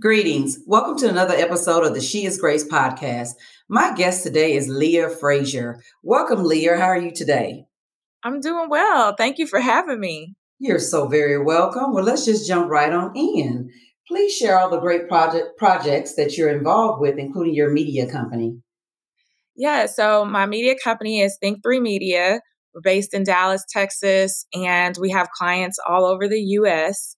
Greetings. Welcome to another episode of the She is Grace podcast. My guest today is Leah Frazier. Welcome, Leah. How are you today? I'm doing well. Thank you for having me. You're so very welcome. Well, let's just jump right on in. Please share all the great project projects that you're involved with, including your media company. Yeah, so my media company is Think3 Media. We're based in Dallas, Texas, and we have clients all over the US.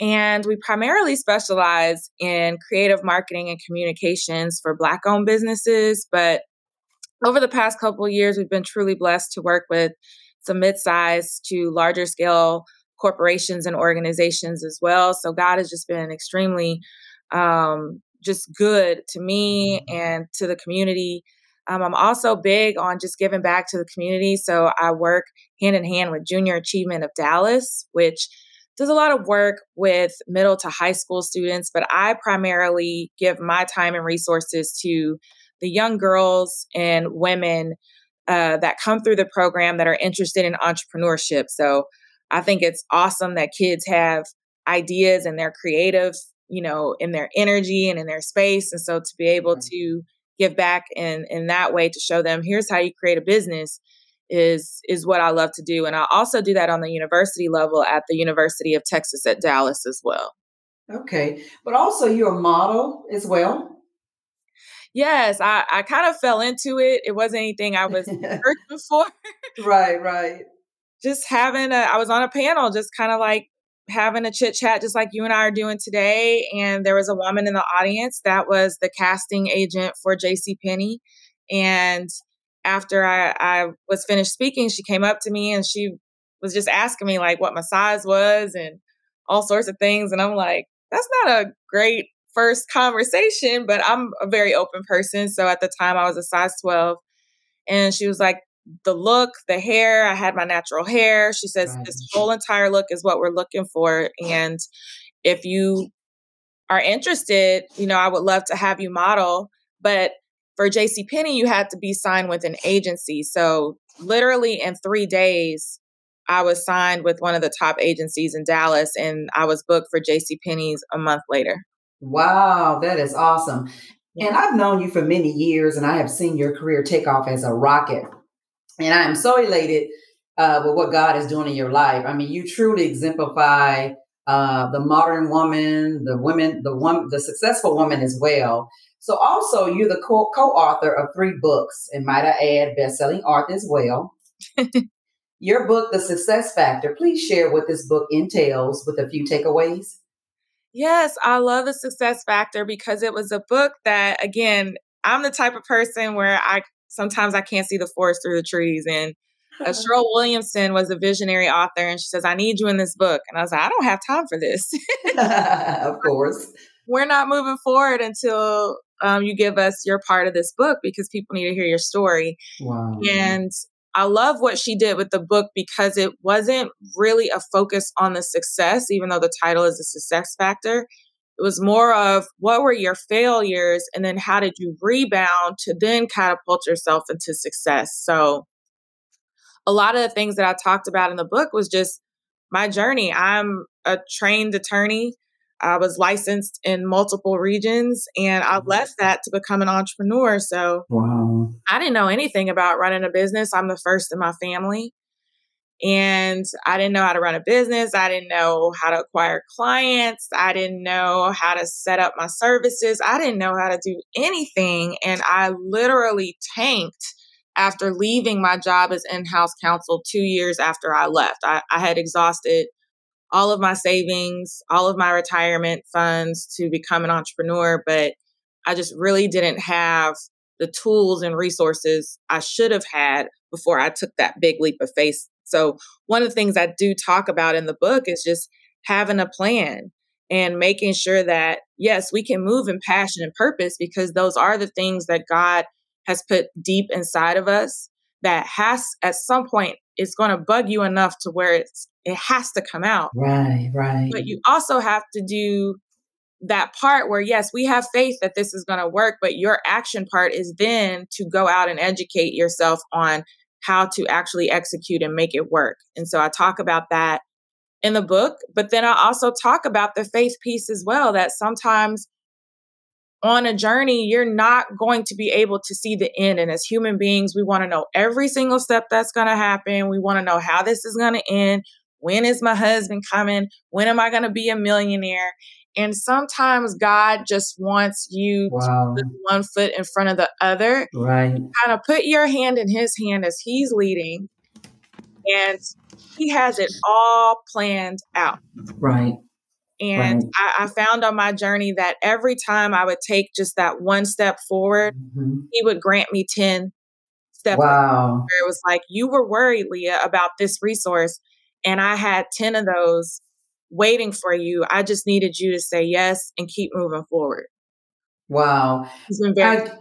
And we primarily specialize in creative marketing and communications for Black owned businesses. But over the past couple years, we've been truly blessed to work with some mid sized to larger scale corporations and organizations as well. So God has just been extremely um, just good to me and to the community. Um, I'm also big on just giving back to the community. So I work hand in hand with Junior Achievement of Dallas, which does a lot of work with middle to high school students, but I primarily give my time and resources to the young girls and women uh, that come through the program that are interested in entrepreneurship. So I think it's awesome that kids have ideas and they're creative, you know, in their energy and in their space. And so to be able to give back in in that way to show them here's how you create a business is is what I love to do. And I also do that on the university level at the University of Texas at Dallas as well. Okay. But also you're a model as well. Yes, I, I kind of fell into it. It wasn't anything I was searching for. right, right. Just having a I was on a panel, just kind of like having a chit chat just like you and I are doing today. And there was a woman in the audience that was the casting agent for JC Penney. And after I, I was finished speaking, she came up to me and she was just asking me like what my size was and all sorts of things. And I'm like, that's not a great first conversation, but I'm a very open person. So at the time I was a size 12. And she was like, the look, the hair, I had my natural hair. She says, this whole entire look is what we're looking for. And if you are interested, you know, I would love to have you model. But for JC Penney, you had to be signed with an agency. So literally in three days, I was signed with one of the top agencies in Dallas and I was booked for JC Penney's a month later. Wow, that is awesome. And I've known you for many years and I have seen your career take off as a rocket. And I am so elated uh, with what God is doing in your life. I mean, you truly exemplify uh, the modern woman, the women, the one, the successful woman as well. So also you're the co- co-author of three books and might I add best-selling author as well. Your book, The Success Factor, please share what this book entails with a few takeaways. Yes, I love The Success Factor because it was a book that, again, I'm the type of person where I sometimes I can't see the forest through the trees. And uh, Cheryl Williamson was a visionary author, and she says, I need you in this book. And I was like, I don't have time for this. of course. We're not moving forward until um, you give us your part of this book because people need to hear your story. Wow. And I love what she did with the book because it wasn't really a focus on the success, even though the title is a success factor. It was more of what were your failures and then how did you rebound to then catapult yourself into success. So, a lot of the things that I talked about in the book was just my journey. I'm a trained attorney. I was licensed in multiple regions and I mm-hmm. left that to become an entrepreneur. So wow. I didn't know anything about running a business. I'm the first in my family. And I didn't know how to run a business. I didn't know how to acquire clients. I didn't know how to set up my services. I didn't know how to do anything. And I literally tanked after leaving my job as in house counsel two years after I left. I, I had exhausted all of my savings, all of my retirement funds to become an entrepreneur, but I just really didn't have the tools and resources I should have had before I took that big leap of faith. So, one of the things I do talk about in the book is just having a plan and making sure that, yes, we can move in passion and purpose because those are the things that God has put deep inside of us that has at some point it's going to bug you enough to where it's it has to come out. Right, right. But you also have to do that part where yes, we have faith that this is going to work, but your action part is then to go out and educate yourself on how to actually execute and make it work. And so I talk about that in the book. But then I also talk about the faith piece as well, that sometimes on a journey, you're not going to be able to see the end. And as human beings, we want to know every single step that's going to happen. We want to know how this is going to end. When is my husband coming? When am I going to be a millionaire? And sometimes God just wants you wow. to put one foot in front of the other. Right. Kind of put your hand in his hand as he's leading. And he has it all planned out. Right. And right. I, I, found on my journey that every time I would take just that one step forward, mm-hmm. he would grant me 10 steps. Wow. It was like, you were worried, Leah, about this resource. And I had 10 of those waiting for you. I just needed you to say yes and keep moving forward. Wow. He's been very. I,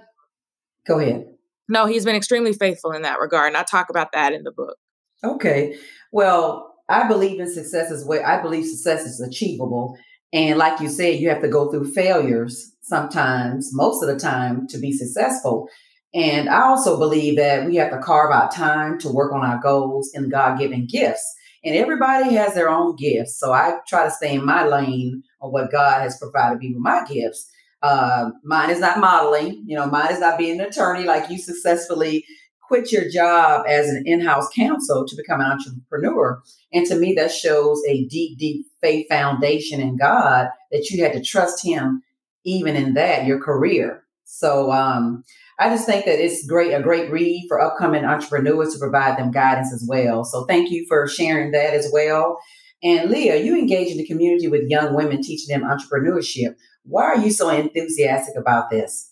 go ahead. No, he's been extremely faithful in that regard. And I talk about that in the book. Okay. Well, I believe in success as well. I believe success is achievable. And like you said, you have to go through failures sometimes, most of the time, to be successful. And I also believe that we have to carve out time to work on our goals and God given gifts. And everybody has their own gifts. So I try to stay in my lane on what God has provided me with my gifts. Uh, mine is not modeling, you know, mine is not being an attorney like you successfully quit your job as an in-house counsel to become an entrepreneur. And to me, that shows a deep, deep faith foundation in God that you had to trust him even in that, your career. So um, I just think that it's great, a great read for upcoming entrepreneurs to provide them guidance as well. So thank you for sharing that as well. And Leah, you engage in the community with young women, teaching them entrepreneurship. Why are you so enthusiastic about this?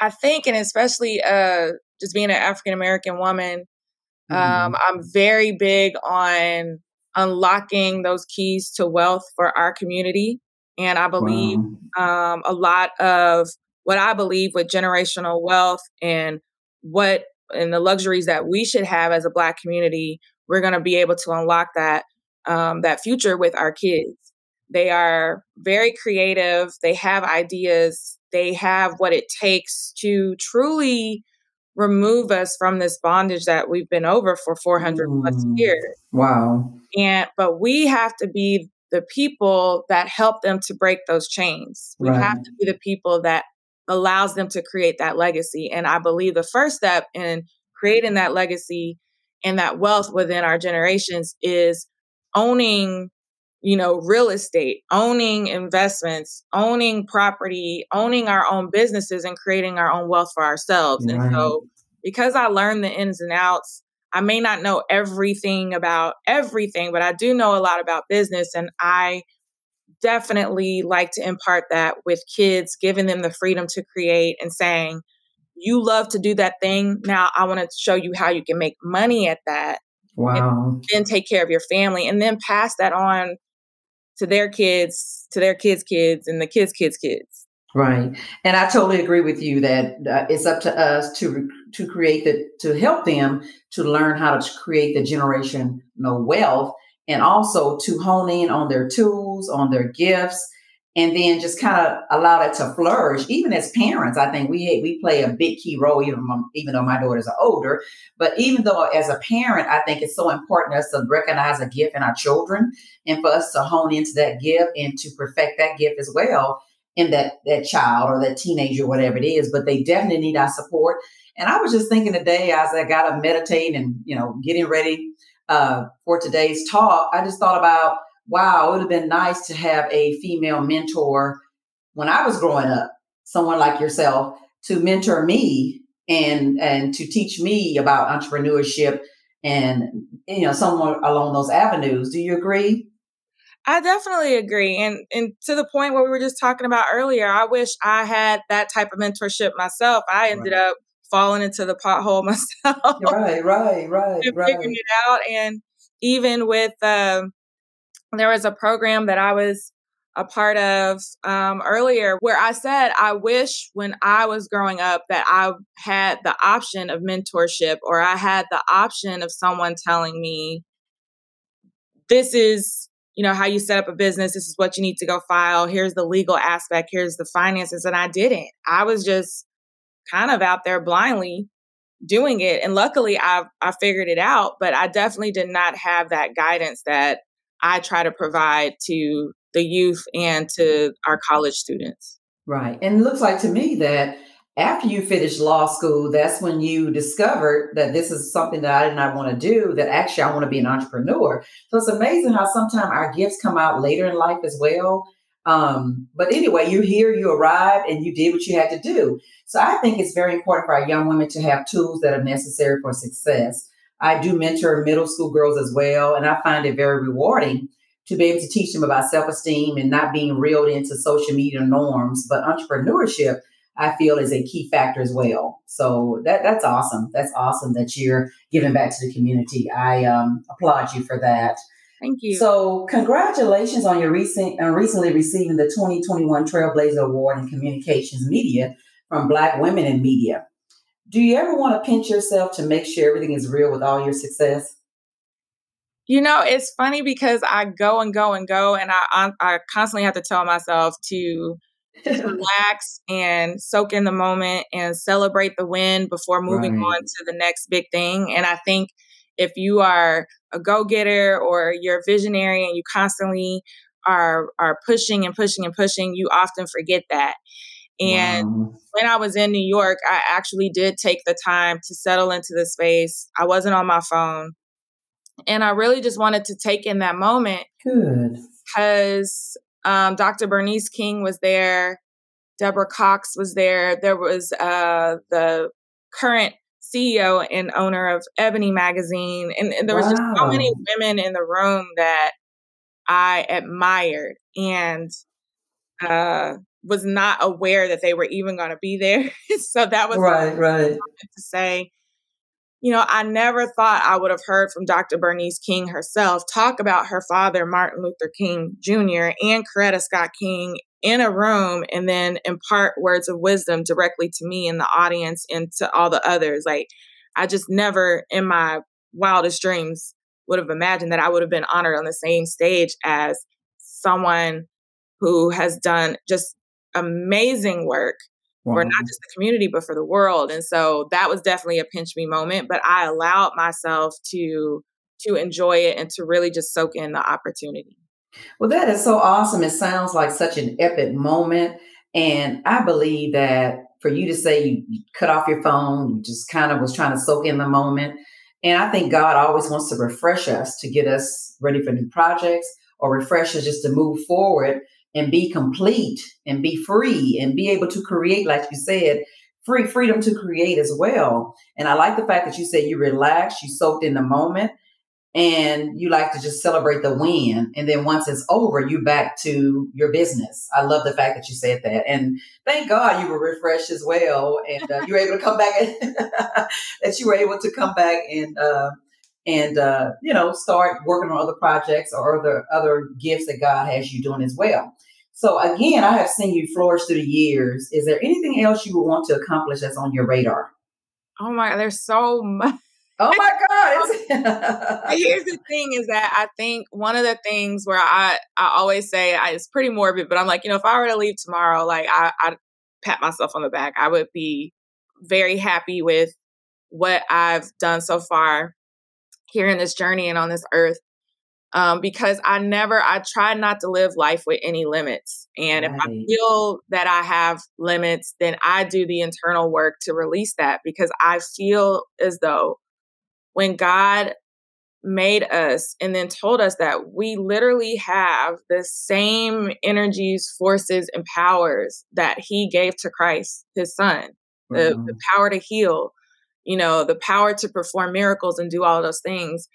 I think, and especially uh, just being an African American woman, um, mm-hmm. um, I'm very big on unlocking those keys to wealth for our community. And I believe wow. um, a lot of what I believe with generational wealth and what and the luxuries that we should have as a black community, we're going to be able to unlock that um, that future with our kids. They are very creative. They have ideas. They have what it takes to truly remove us from this bondage that we've been over for 400 mm. plus years. Wow. And but we have to be the people that help them to break those chains. We right. have to be the people that allows them to create that legacy. And I believe the first step in creating that legacy and that wealth within our generations is owning you know real estate owning investments owning property owning our own businesses and creating our own wealth for ourselves right. and so because i learned the ins and outs i may not know everything about everything but i do know a lot about business and i definitely like to impart that with kids, giving them the freedom to create and saying, you love to do that thing. Now I want to show you how you can make money at that. Wow. then take care of your family and then pass that on to their kids, to their kids' kids, and the kids' kids' kids. Right, and I totally agree with you that uh, it's up to us to to create the to help them to learn how to create the generational wealth and also to hone in on their tools, on their gifts, and then just kind of allow that to flourish. Even as parents, I think we we play a big key role, even even though my daughters are older. But even though as a parent, I think it's so important us to recognize a gift in our children and for us to hone into that gift and to perfect that gift as well in that that child or that teenager, whatever it is. But they definitely need our support. And I was just thinking today as I got to meditate and you know getting ready uh, for today's talk, I just thought about, wow, it would have been nice to have a female mentor when I was growing up, someone like yourself to mentor me and and to teach me about entrepreneurship and you know someone along those avenues. Do you agree? I definitely agree. And and to the point where we were just talking about earlier, I wish I had that type of mentorship myself. I ended right. up falling into the pothole myself. Right, right, right, right. Figuring it out. And even with, um, there was a program that I was a part of um, earlier where I said, I wish when I was growing up that I had the option of mentorship or I had the option of someone telling me, this is you know how you set up a business. This is what you need to go file. Here's the legal aspect. Here's the finances and i didn't. I was just kind of out there blindly doing it. And luckily I I figured it out, but I definitely did not have that guidance that I try to provide to the youth and to our college students. Right. And it looks like to me that after you finished law school, that's when you discovered that this is something that I did not want to do, that actually I want to be an entrepreneur. So it's amazing how sometimes our gifts come out later in life as well. Um, but anyway, you're here, you arrived, and you did what you had to do. So I think it's very important for our young women to have tools that are necessary for success. I do mentor middle school girls as well, and I find it very rewarding to be able to teach them about self esteem and not being reeled into social media norms. But entrepreneurship, I feel, is a key factor as well. So that that's awesome. That's awesome that you're giving back to the community. I um, applaud you for that. Thank you. So, congratulations on your recent uh, recently receiving the 2021 Trailblazer Award in Communications Media from Black Women in Media. Do you ever want to pinch yourself to make sure everything is real with all your success? You know, it's funny because I go and go and go, and I I constantly have to tell myself to relax and soak in the moment and celebrate the win before moving right. on to the next big thing. And I think if you are a go-getter or you're a visionary and you constantly are are pushing and pushing and pushing, you often forget that. And wow. when I was in New York, I actually did take the time to settle into the space. I wasn't on my phone. And I really just wanted to take in that moment. Good. Because um, Dr. Bernice King was there. Deborah Cox was there. There was uh, the current CEO and owner of Ebony Magazine. And, and there was wow. just so many women in the room that I admired and uh, was not aware that they were even going to be there. so that was right, right. To say, you know, I never thought I would have heard from Dr. Bernice King herself talk about her father, Martin Luther King Jr., and Coretta Scott King in a room and then impart words of wisdom directly to me in the audience and to all the others. Like, I just never in my wildest dreams would have imagined that I would have been honored on the same stage as someone who has done just amazing work wow. for not just the community, but for the world. And so that was definitely a pinch me moment, but I allowed myself to to enjoy it and to really just soak in the opportunity. Well, that is so awesome. It sounds like such an epic moment. And I believe that for you to say you, cut off your phone, you just kind of was trying to soak in the moment. And I think God always wants to refresh us to get us ready for new projects or refresh us just to move forward and be complete and be free and be able to create, like you said, free freedom to create as well. And I like the fact that you said you relaxed, you soaked in the moment, and you like to just celebrate the win. And then once it's over, you back to your business. I love the fact that you said that. And thank God you were refreshed as well. And uh, you were able to come back, and that you were able to come back and, uh, and uh, you know, start working on other projects or other other gifts that God has you doing as well. So again, I have seen you flourish through the years. Is there anything else you would want to accomplish that's on your radar? Oh my, there's so much. Oh my God. Here's the thing is that I think one of the things where I, I always say I, it's pretty morbid, but I'm like, you know, if I were to leave tomorrow, like I, I'd pat myself on the back. I would be very happy with what I've done so far here in this journey and on this earth. Um, because I never, I try not to live life with any limits. And right. if I feel that I have limits, then I do the internal work to release that because I feel as though when God made us and then told us that we literally have the same energies, forces, and powers that He gave to Christ, His Son, mm-hmm. the power to heal, you know, the power to perform miracles and do all those things.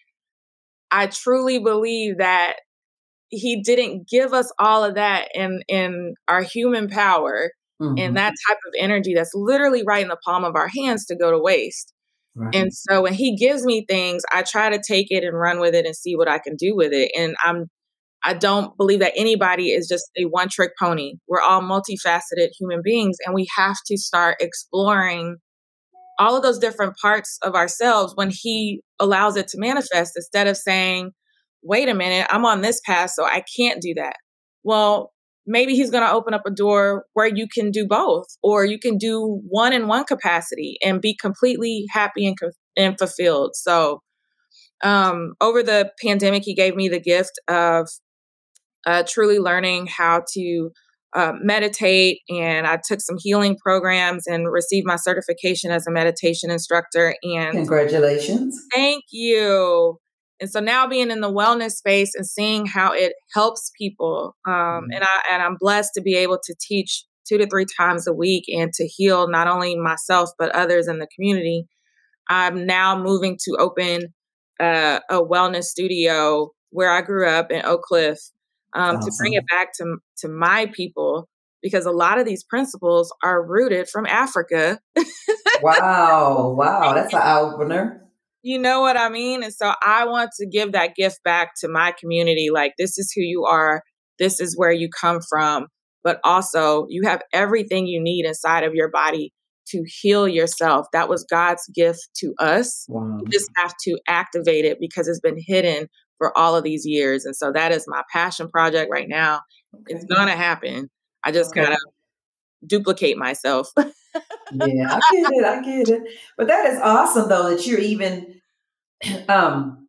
I truly believe that he didn't give us all of that in in our human power mm-hmm. and that type of energy that's literally right in the palm of our hands to go to waste. Right. And so when he gives me things, I try to take it and run with it and see what I can do with it. And I'm I don't believe that anybody is just a one trick pony. We're all multifaceted human beings and we have to start exploring all of those different parts of ourselves when he allows it to manifest instead of saying, wait a minute, I'm on this path, so I can't do that. Well, maybe he's going to open up a door where you can do both, or you can do one in one capacity and be completely happy and, and fulfilled. So um, over the pandemic, he gave me the gift of uh, truly learning how to uh, meditate. And I took some healing programs and received my certification as a meditation instructor. And congratulations. Thank you. And so now being in the wellness space and seeing how it helps people, um, mm-hmm. and I and I'm blessed to be able to teach two to three times a week and to heal not only myself but others in the community. I'm now moving to open uh, a wellness studio where I grew up in Oak Cliff um, awesome. to bring it back to to my people because a lot of these principles are rooted from Africa. wow, wow, that's an eye opener. You know what I mean? And so I want to give that gift back to my community. Like, this is who you are, this is where you come from, but also you have everything you need inside of your body to heal yourself. That was God's gift to us. Wow. You just have to activate it because it's been hidden for all of these years. And so that is my passion project right now. Okay. It's going to happen. I just okay. gotta duplicate myself. yeah, I get it. I get it. But that is awesome though that you're even um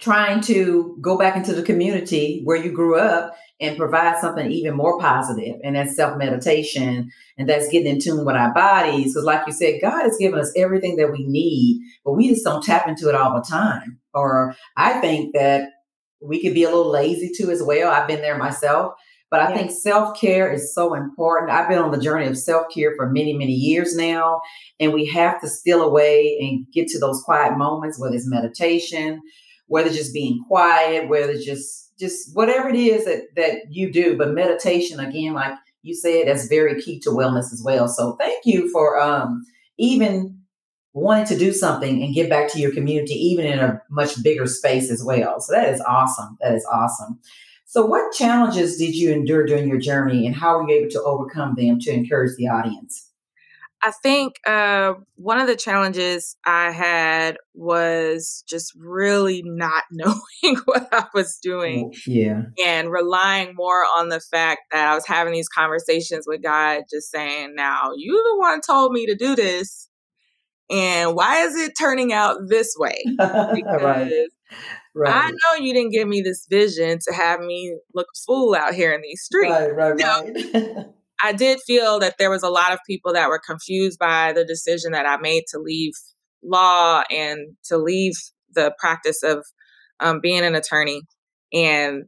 trying to go back into the community where you grew up and provide something even more positive and that's self-meditation and that's getting in tune with our bodies because like you said god has given us everything that we need but we just don't tap into it all the time or i think that we could be a little lazy too as well i've been there myself but I think self care is so important. I've been on the journey of self care for many, many years now. And we have to steal away and get to those quiet moments, whether it's meditation, whether just being quiet, whether just just whatever it is that that you do. But meditation, again, like you said, that's very key to wellness as well. So thank you for um even wanting to do something and give back to your community, even in a much bigger space as well. So that is awesome. That is awesome. So, what challenges did you endure during your journey, and how were you able to overcome them to encourage the audience? I think uh, one of the challenges I had was just really not knowing what I was doing. Yeah. And relying more on the fact that I was having these conversations with God, just saying, now you the one told me to do this. And why is it turning out this way? Because right. Right. I know you didn't give me this vision to have me look fool out here in these streets. Right, right, right. I did feel that there was a lot of people that were confused by the decision that I made to leave law and to leave the practice of um, being an attorney. And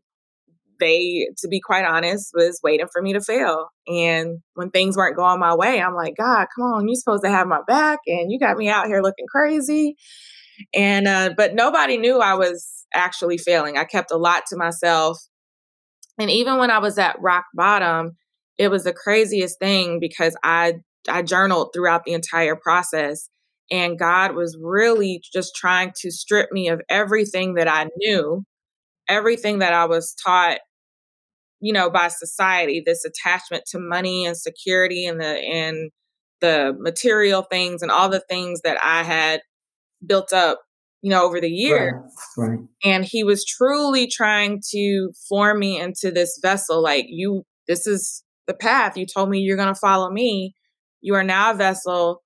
they, to be quite honest, was waiting for me to fail. And when things weren't going my way, I'm like, God, come on, you're supposed to have my back, and you got me out here looking crazy. And uh, but nobody knew I was actually failing. I kept a lot to myself. And even when I was at rock bottom, it was the craziest thing because I I journaled throughout the entire process and God was really just trying to strip me of everything that I knew, everything that I was taught you know by society this attachment to money and security and the and the material things and all the things that I had built up, you know, over the years. Right, right. And he was truly trying to form me into this vessel. Like, you, this is the path. You told me you're going to follow me. You are now a vessel.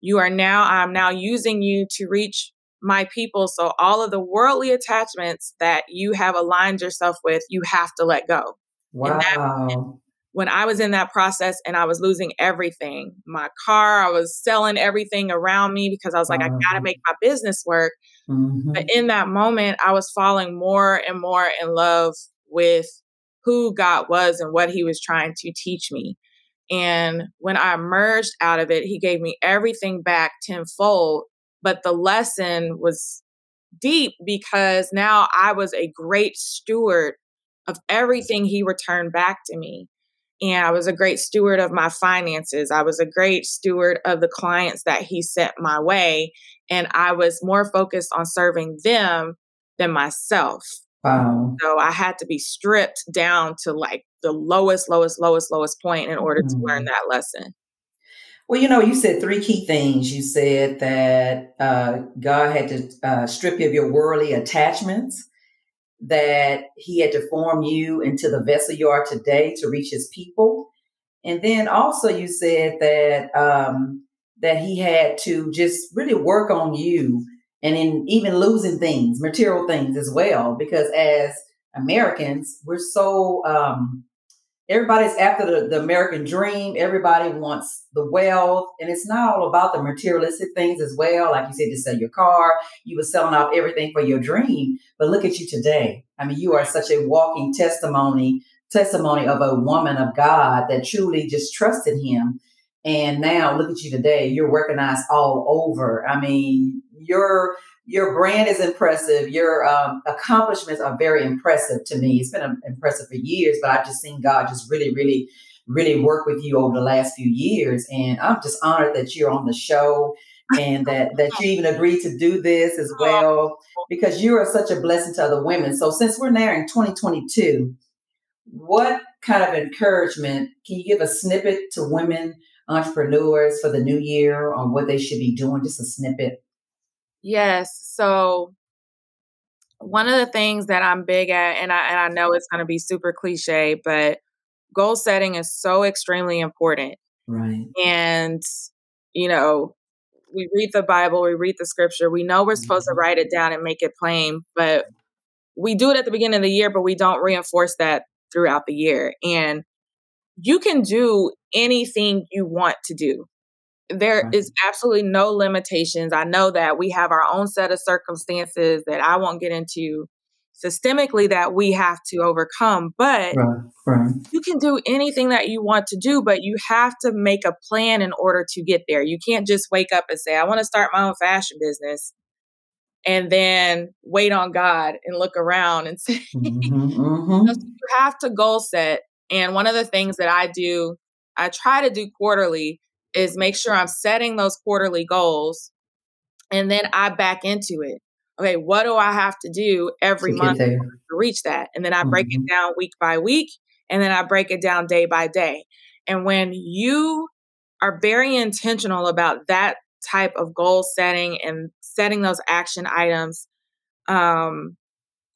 You are now, I'm now using you to reach my people. So all of the worldly attachments that you have aligned yourself with, you have to let go. Wow when I was in that process and I was losing everything my car, I was selling everything around me because I was like. I got to make my business work. Mm-hmm. But in that moment, I was falling more and more in love with who God was and what He was trying to teach me. And when I emerged out of it, He gave me everything back tenfold. But the lesson was deep because now I was a great steward of everything He returned back to me and I was a great steward of my finances. I was a great steward of the clients that he sent my way. And I was more focused on serving them than myself. Wow. So I had to be stripped down to like the lowest, lowest, lowest, lowest point in order mm-hmm. to learn mm-hmm. that lesson. Well, you know, you said three key things. You said that uh, God had to uh, strip you of your worldly attachments that he had to form you into the vessel you are today to reach his people. And then also you said that um, that he had to just really work on you and in even losing things, material things as well. Because as Americans, we're so um, everybody's after the, the American dream. Everybody wants the wealth, and it's not all about the materialistic things as well. Like you said, to sell your car, you were selling off everything for your dream. But look at you today. I mean, you are such a walking testimony testimony of a woman of God that truly just trusted Him. And now look at you today. You're recognized all over. I mean, your your brand is impressive. Your um, accomplishments are very impressive to me. It's been um, impressive for years, but I've just seen God just really, really, really work with you over the last few years. And I'm just honored that you're on the show and that that you even agreed to do this as well because you are such a blessing to other women. So since we're now in 2022, what kind of encouragement can you give a snippet to women entrepreneurs for the new year on what they should be doing? Just a snippet. Yes. So one of the things that I'm big at, and I and I know it's going to be super cliche, but goal setting is so extremely important. Right. And you know, we read the Bible, we read the scripture, we know we're supposed to mm-hmm. write it down and make it plain, but we do it at the beginning of the year, but we don't reinforce that throughout the year. And you can do anything you want to do. There is absolutely no limitations. I know that we have our own set of circumstances that I won't get into systemically that we have to overcome, but right. Right. you can do anything that you want to do, but you have to make a plan in order to get there. You can't just wake up and say, I want to start my own fashion business and then wait on God and look around and say, mm-hmm, mm-hmm. you have to goal set. And one of the things that I do, I try to do quarterly is make sure I'm setting those quarterly goals and then I back into it. Okay, what do I have to do every month to reach that? And then I break mm-hmm. it down week by week and then I break it down day by day. And when you are very intentional about that type of goal setting and setting those action items um,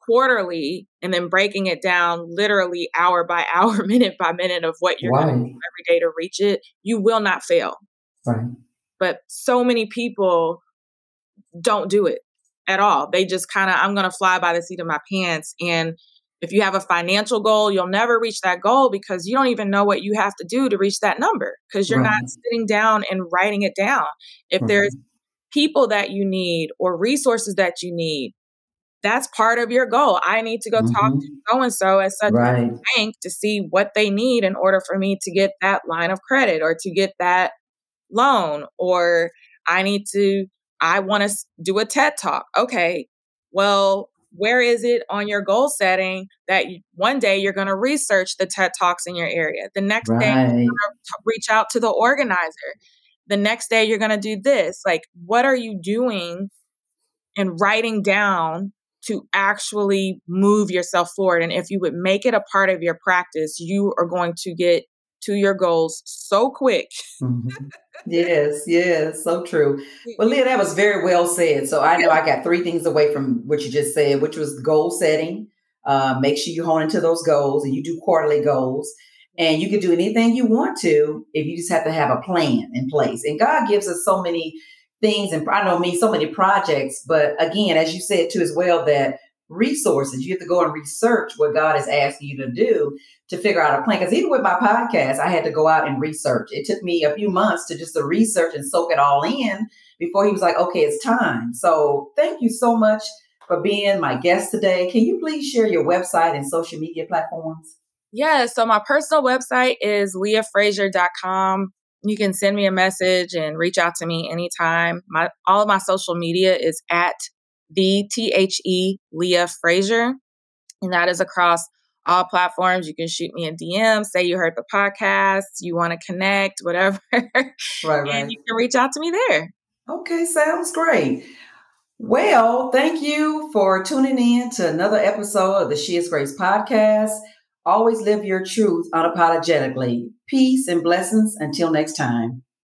quarterly and then breaking it down literally hour by hour, minute by minute of what you're going to do every day to reach it, you will not fail. Right. But so many people don't do it at all. They just kind of, I'm going to fly by the seat of my pants. And if you have a financial goal, you'll never reach that goal because you don't even know what you have to do to reach that number because you're right. not sitting down and writing it down. If right. there's people that you need or resources that you need, that's part of your goal. I need to go mm-hmm. talk to so and so at such right. a bank to see what they need in order for me to get that line of credit or to get that loan. Or I need to, I want to do a TED talk. Okay, well, where is it on your goal setting that you, one day you're going to research the TED Talks in your area? The next right. day, you're going to reach out to the organizer. The next day, you're going to do this. Like, what are you doing and writing down to actually move yourself forward. And if you would make it a part of your practice, you are going to get to your goals so quick. mm-hmm. Yes, yes, so true. Well, Leah, that was very well said. So I know I got three things away from what you just said, which was goal setting. Uh, make sure you hone into those goals and you do quarterly goals. And you can do anything you want to if you just have to have a plan in place. And God gives us so many things and I know me so many projects, but again, as you said too as well, that resources, you have to go and research what God is asking you to do to figure out a plan. Because even with my podcast, I had to go out and research. It took me a few months to just to research and soak it all in before he was like, okay, it's time. So thank you so much for being my guest today. Can you please share your website and social media platforms? Yeah, so my personal website is leahfrazier.com you can send me a message and reach out to me anytime. My all of my social media is at the T H E Leah Frazier, and that is across all platforms. You can shoot me a DM, say you heard the podcast, you want to connect, whatever. Right, right. And you can reach out to me there. Okay, sounds great. Well, thank you for tuning in to another episode of the She is Grace podcast. Always live your truth unapologetically. Peace and blessings until next time.